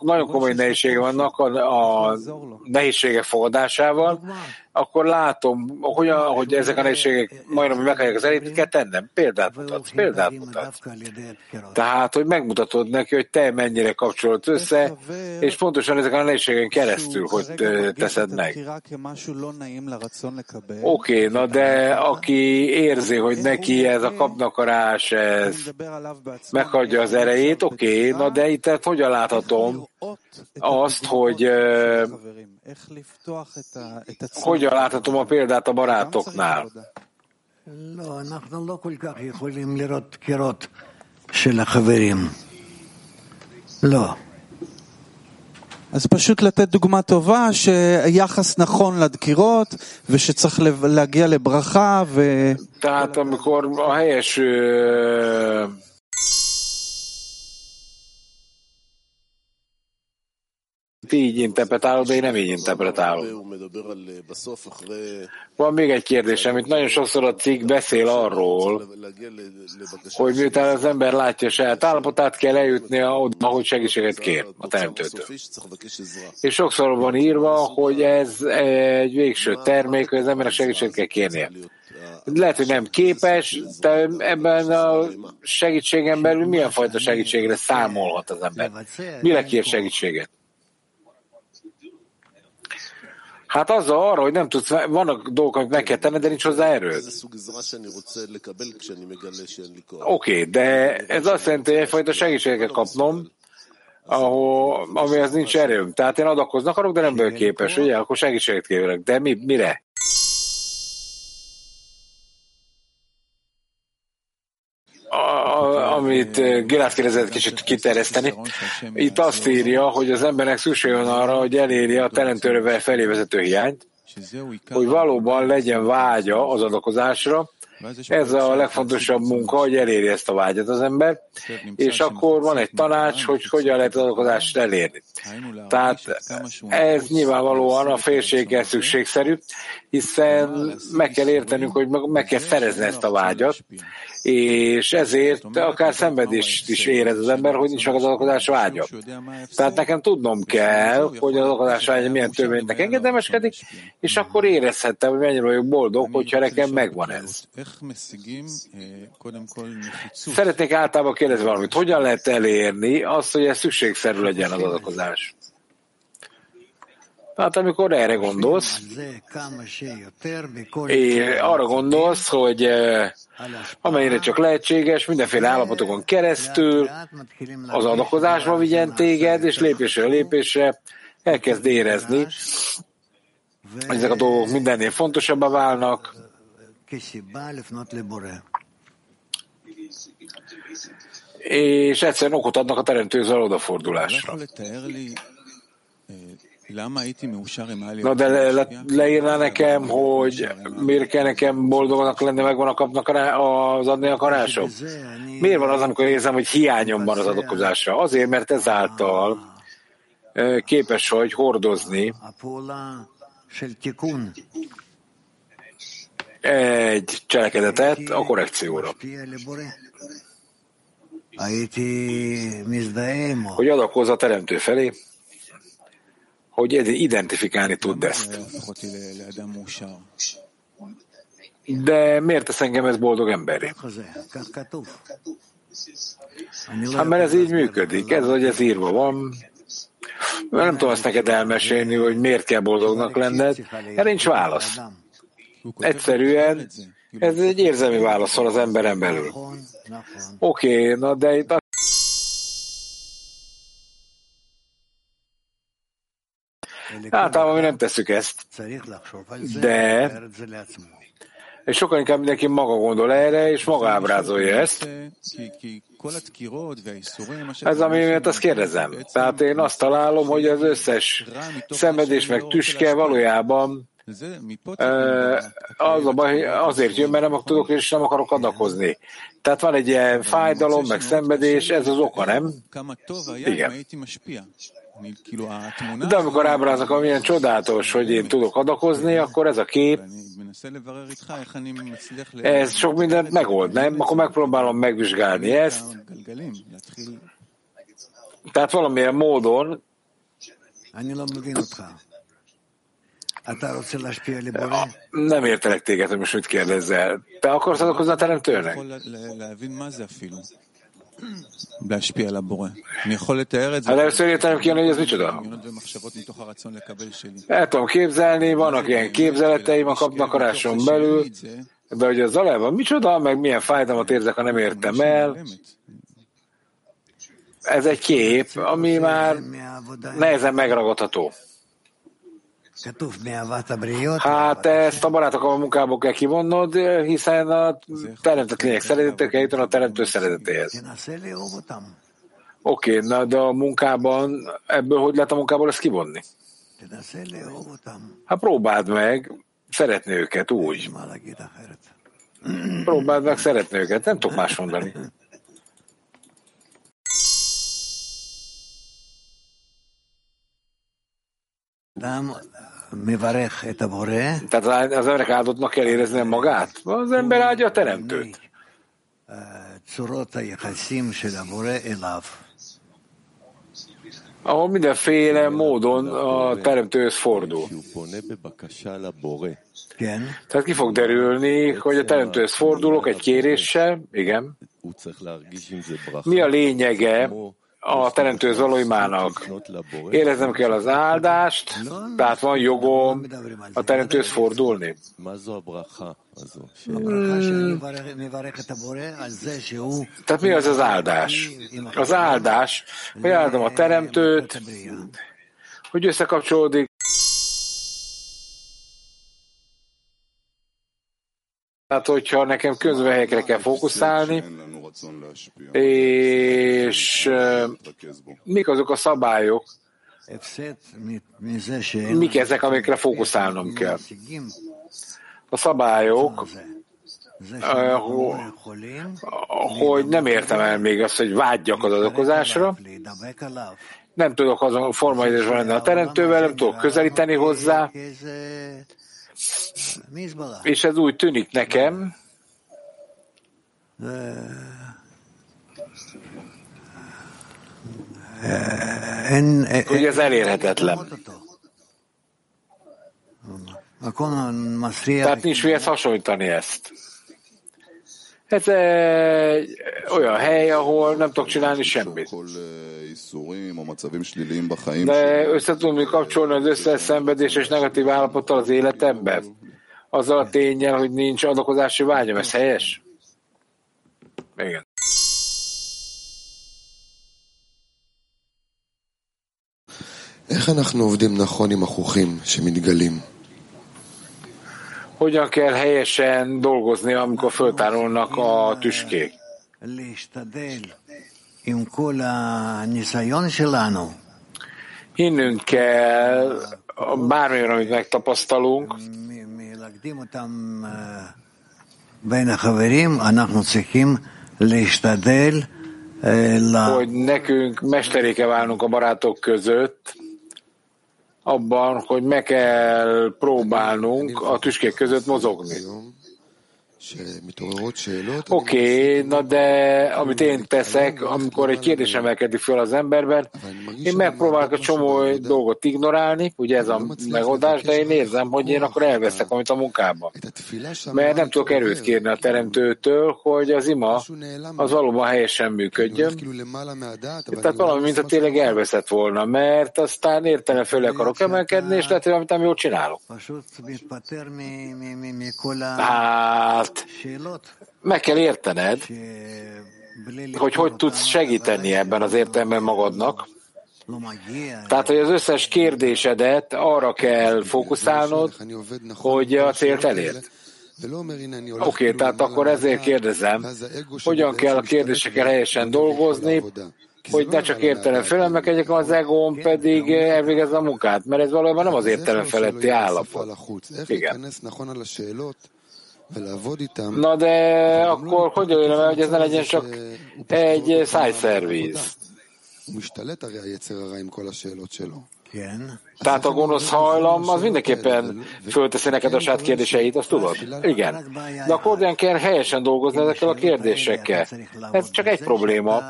nagyon komoly nehézsége vannak a, a nehézségek fogadásával, akkor látom, hogy, a, hogy ezek a nehézségek majdnem meghallják az elét, kell tennem. Példát mutatsz, példát mutatsz. Tehát, hogy megmutatod neki, hogy te mennyire kapcsolod össze, és pontosan ezek a nehézségen keresztül, hogy teszed meg. Oké, okay, na de aki érzi, hogy neki ez a kapnakarás, ez meghagyja az erejét, oké, okay, na de itt hogyan láthatom azt, hogy hogyan láthatom a példát a barátoknál? אז פשוט לתת דוגמה טובה שיחס נכון לדקירות ושצריך להגיע לברכה ו... Tehát amikor a helyes így interpretálod, de én nem így interpretálom. Van még egy kérdés, amit nagyon sokszor a cikk beszél arról, hogy miután az ember látja saját állapotát, kell eljutnia oda, hogy segítséget kér a teremtőtől. És sokszor van írva, hogy ez egy végső termék, hogy az a segítséget kell kérnie. Lehet, hogy nem képes, de ebben a segítségen belül milyen fajta segítségre számolhat az ember? Mire kér segítséget? Hát az arra, hogy nem tudsz, vannak dolgok, amit meg kell tenni, de nincs hozzá erőd. Oké, okay, de ez azt jelenti, hogy egyfajta segítséget kapnom, ahol, amihez nincs erőm. Tehát én adakozni akarok, de nem vagyok képes, ugye? Akkor segítséget kérek. De mi, mire? Amit eh, Gilát kérdezett kicsit kiterjeszteni. Itt azt írja, hogy az embernek szükség van arra, hogy elérje a teremtőrövel felé vezető hiányt, hogy valóban legyen vágya az adakozásra, ez a legfontosabb munka, hogy eléri ezt a vágyat az ember, és akkor van egy tanács, hogy hogyan lehet az adakozást elérni. Tehát ez nyilvánvalóan a félséggel szükségszerű, hiszen meg kell értenünk, hogy meg kell szerezni ezt a vágyat, és ezért akár szenvedést is érez az ember, hogy nincs meg az alkodás vágya. Tehát nekem tudnom kell, hogy az alkodás vágya milyen törvénynek engedelmeskedik, és akkor érezhettem, hogy mennyire vagyok boldog, hogyha nekem megvan ez. Szeretnék általában kérdezni valamit. Hogyan lehet elérni azt, hogy ez szükségszerű legyen az adakozás? Hát amikor erre gondolsz, arra gondolsz, hogy amennyire csak lehetséges, mindenféle állapotokon keresztül az adakozásba vigyen téged, és lépésről lépésre elkezd érezni, hogy ezek a dolgok mindennél fontosabbá válnak, és egyszerűen okot adnak a teremtőhöz odafordulásra. Na de le, le, leírná nekem, hogy miért kell nekem boldognak lenni, megvan a kapnak az adni akarásom? Miért van az, amikor érzem, hogy hiányom van az adokozásra? Azért, mert ezáltal képes vagy hordozni. Egy cselekedetet a korrekcióra. Hogy adakozz a teremtő felé, hogy identifikálni tud ezt. De miért tesz engem ez boldog emberi? Hát mert ez így működik, ez, hogy ez írva van. Nem tudom azt neked elmesélni, hogy miért kell boldognak lenned. Erre nincs válasz. Egyszerűen ez egy érzelmi válaszol az emberen belül. Oké, okay, na de itt Általában mi nem tesszük ezt, de és sokkal inkább mindenki maga gondol erre, és maga ábrázolja ezt. Ez ami miatt azt kérdezem. Tehát én azt találom, hogy az összes szenvedés meg tüske valójában az a baj, azért jön, mert nem tudok és nem akarok adakozni. Tehát van egy ilyen fájdalom, meg szenvedés, ez az oka, nem? Igen. De amikor ábrázok, amilyen csodálatos, hogy én tudok adakozni, akkor ez a kép, ez sok mindent megold, nem? Akkor megpróbálom megvizsgálni ezt. Tehát valamilyen módon nem értelek téged, hogy most mit kérdezzel. Te akarsz adakozni a teremtőnek? Először értem ki, hogy ez micsoda. El tudom képzelni, vannak ilyen képzeleteim a kapnakaráson belül, de hogy az alában micsoda, meg milyen fájdalmat érzek, ha nem értem el. Ez egy kép, ami már nehezen megragadható. Hát ezt a barátok a munkából kell kivonnod, hiszen a teremtett lények szeretettel kell jutni a teremtő szeretetéhez. Oké, okay, de a munkában, ebből hogy lehet a munkából ezt kivonni? Hát próbáld meg szeretni őket úgy. Próbáld meg szeretni őket, nem tudok más mondani. Tehát az emberek áldottnak kell érezni magát? Az ember áldja a teremtőt. Ahol mindenféle módon a teremtőhöz fordul. Tehát ki fog derülni, hogy a teremtőhöz fordulok egy kéréssel, igen. Mi a lényege a teremtő valóimának. Éreznem kell az áldást, tehát van jogom a teremtőhöz fordulni. Tehát mi az az áldás? Az áldás, hogy áldom a teremtőt, hogy összekapcsolódik Tehát, hogyha nekem közvehelyekre kell fókuszálni, és mik azok a szabályok, mik ezek, amikre fókuszálnom kell. A szabályok, hogy nem értem el még azt, hogy vágyjak az adakozásra, nem tudok azon formaidésben lenni a teremtővel, nem tudok közelíteni hozzá, és ez úgy tűnik nekem, hogy ez elérhetetlen. Tehát nincs mihez hasonlítani ezt. Ez egy olyan hely, ahol nem tudok csinálni semmit. De össze tudunk kapcsolni az összes szenvedés és negatív állapottal az életemben? Azzal a tényel, hogy nincs adakozási vágyam, ez helyes? Igen. איך אנחנו עובדים נכון עם החוכים שמתגלים? Hogyan kell helyesen dolgozni, amikor föltárulnak a tüskék? Hinnünk kell, bármilyen, amit megtapasztalunk, hogy nekünk mesteréke válnunk a barátok között, abban, hogy meg kell próbálnunk a tüskék között mozogni. Oké, okay, na de amit én teszek, amikor egy kérdés emelkedik föl az emberben, én megpróbálok a csomó dolgot ignorálni, ugye ez a megoldás, de én érzem, hogy én akkor elveszek amit a munkában. Mert nem tudok erőt kérni a teremtőtől, hogy az ima az valóban helyesen működjön. Tehát valami, mint a tényleg elveszett volna, mert aztán értene föl akarok emelkedni, és lehet, hogy amit nem jól csinálok. Hát, meg kell értened, hogy hogy tudsz segíteni ebben az értelemben magadnak. Tehát, hogy az összes kérdésedet arra kell fókuszálnod, hogy a célt elért. Oké, okay, tehát akkor ezért kérdezem, hogyan kell a kérdésekkel helyesen dolgozni, hogy ne csak értelem felemelkedjek, az egóm pedig elvégezze a munkát, mert ez valójában nem az értelem feletti állapot. Igen. Na de akkor hogy jön hogy ez ne legyen csak egy szájszervíz? Tehát a gonosz hajlam az mindenképpen fölteszi neked a saját kérdéseit, azt tudod? Igen. De akkor olyan kell helyesen dolgozni ezekkel a kérdésekkel. Ez csak egy probléma.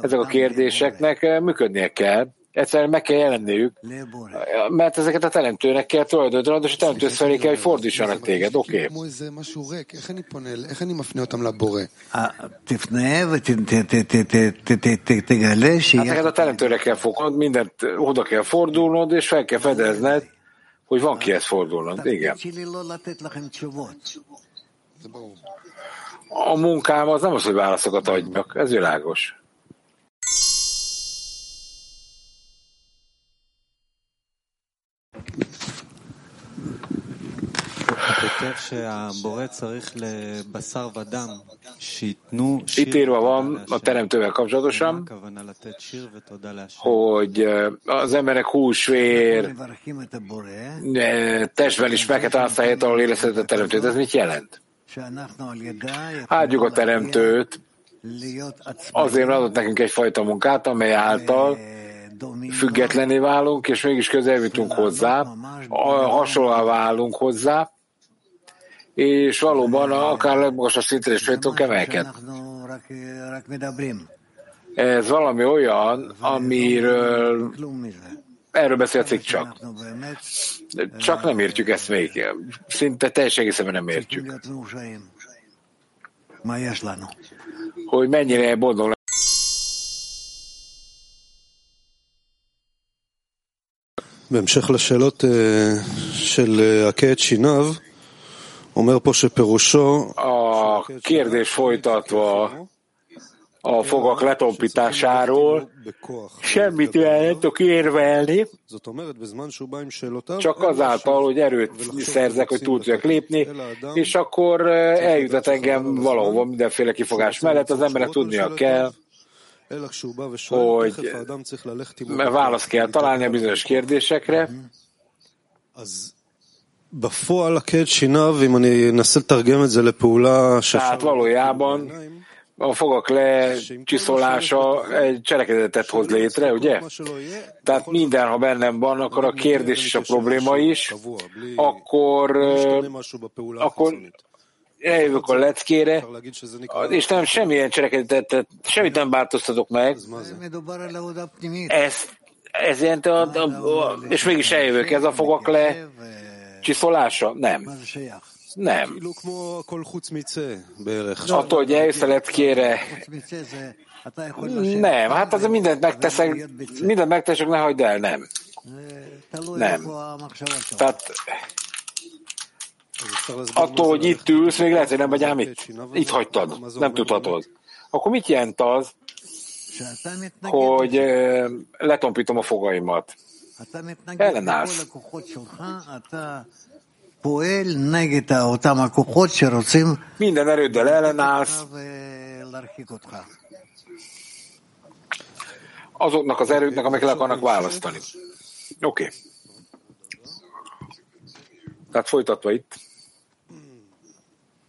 Ezek a kérdéseknek működnie kell egyszerűen meg kell jelenniük, mert ezeket a teremtőnek kell tulajdonítanod, és a teremtő felé kell, hogy fordítsanak téged, oké? Okay. Hát a teremtőre kell fognod, mindent oda kell fordulnod, és fel kell fedezned, hogy van kihez fordulnod. Igen. A munkám az nem az, hogy válaszokat adjak, ez világos. Itt írva van a teremtővel kapcsolatosan, hogy az emberek húsvér testben is meg kell azt a helyet, ahol a teremtőt. Ez mit jelent? Áldjuk a teremtőt, azért adott nekünk egyfajta munkát, amely által függetlené válunk, és mégis közel jutunk hozzá, hasonlóan válunk hozzá, és valóban akár legmagasabb szintre is fel tudunk emelkedni. Ez valami olyan, amiről erről beszélcik csak. Csak nem értjük ezt még. Szinte teljes egészen nem értjük. Hogy mennyire boldog בהמשך לשאלות של הכה את שיניו, אומר פה שפירושו... a kérdés folytatva a fogak letompításáról. Semmit nem tudok érvelni, csak azáltal, hogy erőt szerzek, hogy túl tudjak lépni, és akkor eljutat engem valahova mindenféle kifogás mellett, az emberek tudnia kell, hogy választ kell találni a bizonyos kérdésekre. Tehát valójában a fogak lecsiszolása egy cselekedetet hoz létre, ugye? Tehát minden, ha bennem van, akkor a kérdés és a probléma is, akkor, akkor eljövök a leckére, és nem semmilyen cselekedetet, semmit nem változtatok meg. Ez, ez jelenti, a, a, a, és mégis eljövök, ez a fogak le csiszolása? Nem. Nem. Attól, hogy eljössz a leckére, nem, hát az mindent megteszek, mindent megteszek, ne hagyd el, nem. Nem. Tehát attól, hogy itt ülsz, még lehet, hogy nem vagy ám itt. Itt hagytad, nem tudhatod. Akkor mit jelent az, hogy letompítom a fogaimat? Ellenállsz. Minden erőddel ellenállsz azoknak az erőknek, amik le akarnak választani. Oké. Okay. Tehát folytatva itt.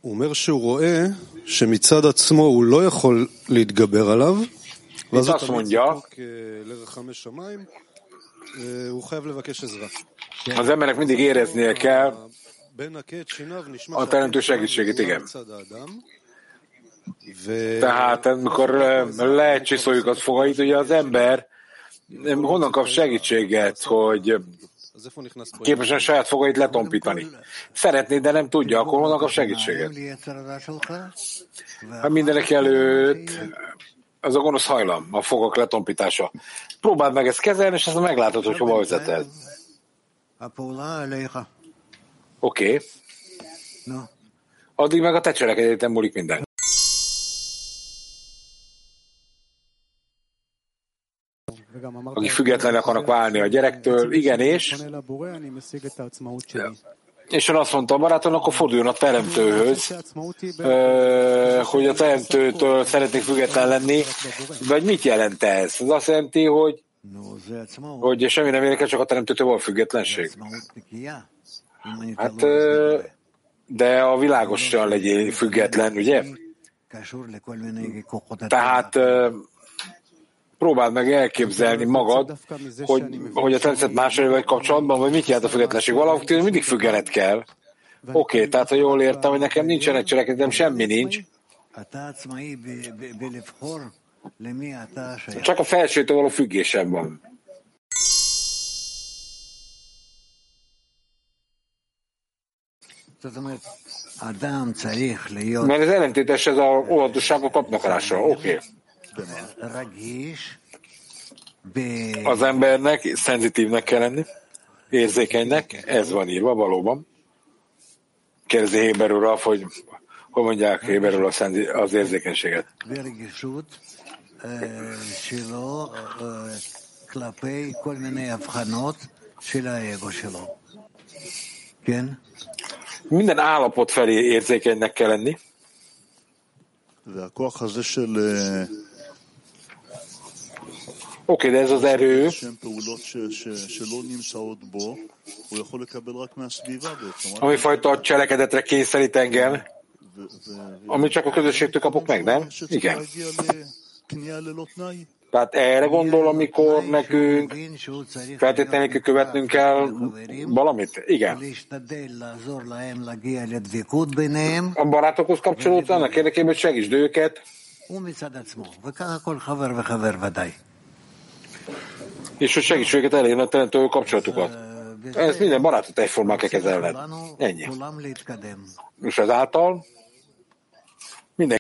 הוא אומר שהוא רואה שמצד עצמו הוא לא יכול להתגבר עליו, ואז שמיים, Az embernek mindig éreznie kell a teremtő segítségét, igen. Tehát amikor lecsiszoljuk az fogait, ugye az ember honnan kap segítséget, hogy képesen saját fogait letompítani. Szeretné, de nem tudja, akkor honnan kap segítséget? Hát mindenek előtt az a gonosz hajlam, a fogak letompítása. Próbáld meg ezt kezelni, és aztán meglátod, hogy hova vezet ez. Oké. Okay. Addig meg a te cselekedetem múlik minden. akik függetlenek akarnak válni a gyerektől, igen, és és én azt mondta a barátom, akkor forduljon a teremtőhöz, hogy a teremtőtől szeretnék független lenni, vagy mit jelent ez? Ez azt jelenti, hogy, hogy semmi nem érdekel, csak a teremtőtől van függetlenség. Hát, de a világosan legyél független, ugye? Tehát próbáld meg elképzelni magad, hogy, hogy a természet másra vagy kapcsolatban, vagy mit jelent a függetlenség. Valahogy mindig függelet kell. Oké, okay, tehát ha jól értem, hogy nekem nincsenek cselekedetem, semmi nincs. Csak a felsőtől való függésem van. Mert ez ellentétes ez a óvatosság a. Oké. Okay. Az embernek szenzitívnek kell lenni, érzékenynek, ez van írva valóban. Kérdezi Héber hogy hogy mondják Héber az, az érzékenységet. Minden állapot felé érzékenynek kell lenni. Oké, okay, de ez az erő, ami fajta cselekedetre kényszerít engem, amit csak a közösségtől kapok meg, nem? Igen. Tehát erre gondol, amikor nekünk feltétlenül kell követnünk kell valamit? Igen. A barátokhoz kapcsolódva, annak érdekében, hogy segítsd őket. És hogy segíts őket elérni a teremtő kapcsolatukat. Ez minden barátot egyformán kell kezelned. Ennyi. És ezáltal minden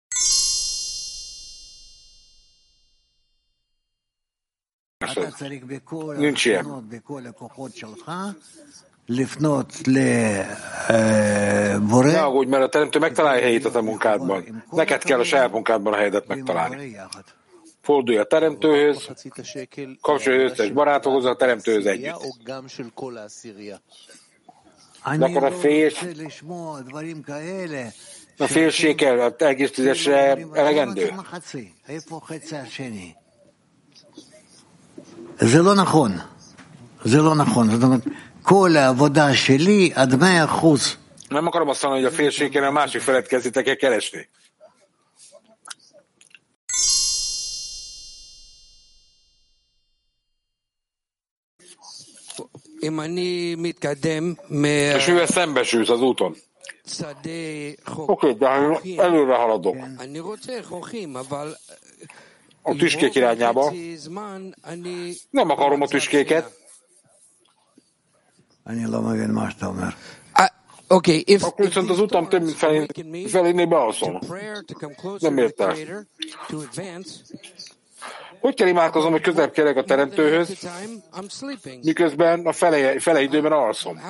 Nincs ilyen. Ne aggódj, mert a teremtő megtalálja helyét a te munkádban. Neked kell a saját munkádban a helyedet megtalálni Fordulj a teremtőhöz, kapcsolj összes barátokhoz, a teremtőhöz együtt. De akkor a fél, a félsékel, a egész tízesre elegendő. זה לא נכון. זה לא נכון. זאת אומרת, כל העבודה שלי עד מאה אחוז. Nem akarom azt mondani, hogy a félségen a másik felet kezditek el keresni. És mivel szembesülsz az úton? Oké, okay, de előre haladok a tüskék irányába. Nem akarom a tüskéket. Okay, if, Akkor viszont az utam több mint felé, felé bealszom. Nem értek. Hogy kell imádkozom, hogy közelebb kerek a teremtőhöz, miközben a fele, fele időben alszom?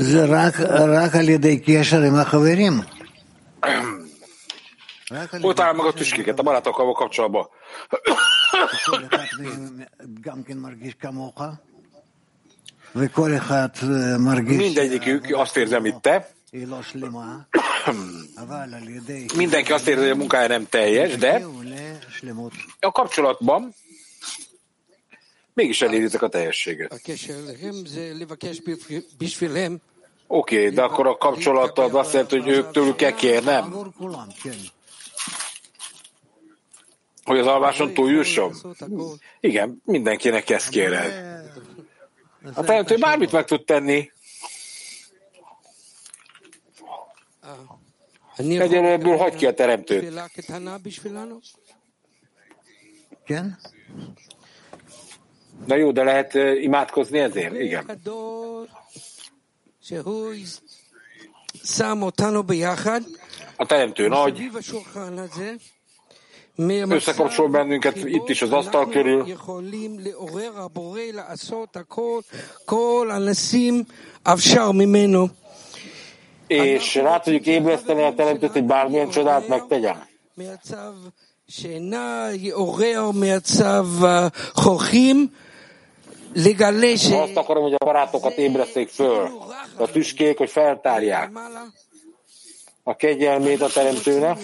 זה רק, רק על ידי קשר עם החברים. Hogy talál meg a tüskéket a barátokkal kapcsolatban? Mindegyikük azt érzi, amit te. Mindenki azt érzi, hogy a munkája nem teljes, de a kapcsolatban mégis eléritek a teljességet. Oké, okay, de akkor a kapcsolatod azt jelenti, hogy ők tőlük kell kérnem? Hogy az alváson túljusson? Igen, mindenkinek ezt kéred. A teremtő bármit meg tud tenni. Egyelőbből hagy ki a teremtőt. Igen? Na jó, de lehet imádkozni ezért? Igen. A teremtő nagy, összekapcsol bennünket itt is az asztal körül és rá tudjuk ébreszteni a teremtőt, hogy bármilyen csodát megtegyen. Azt akarom, hogy a barátokat ébreszték föl, a tüskék, hogy feltárják a kegyelmét a teremtőnek.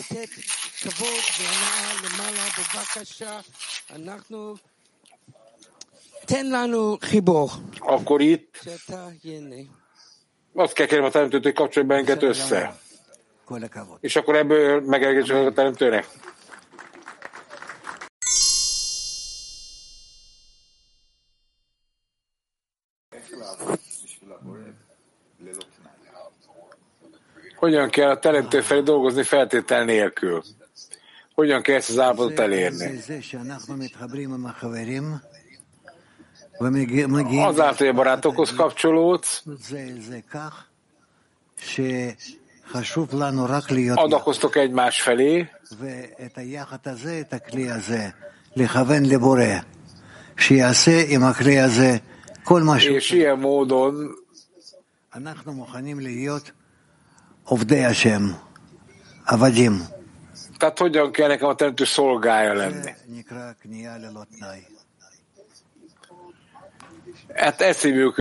Akkor itt azt kell kérni a Teremtőt, hogy kapcsolj bennünket össze. És akkor ebből megelégítsük a Teremtőnek. Hogyan kell a teremtő felé dolgozni feltétel nélkül? Hogyan kell ezt az állapotot elérni? Azáltal, hogy a barátokhoz kapcsolódsz, adakoztok egymás felé, és ilyen módon tehát hogyan kell nekem a teremtő szolgája lenni? Hát hívjuk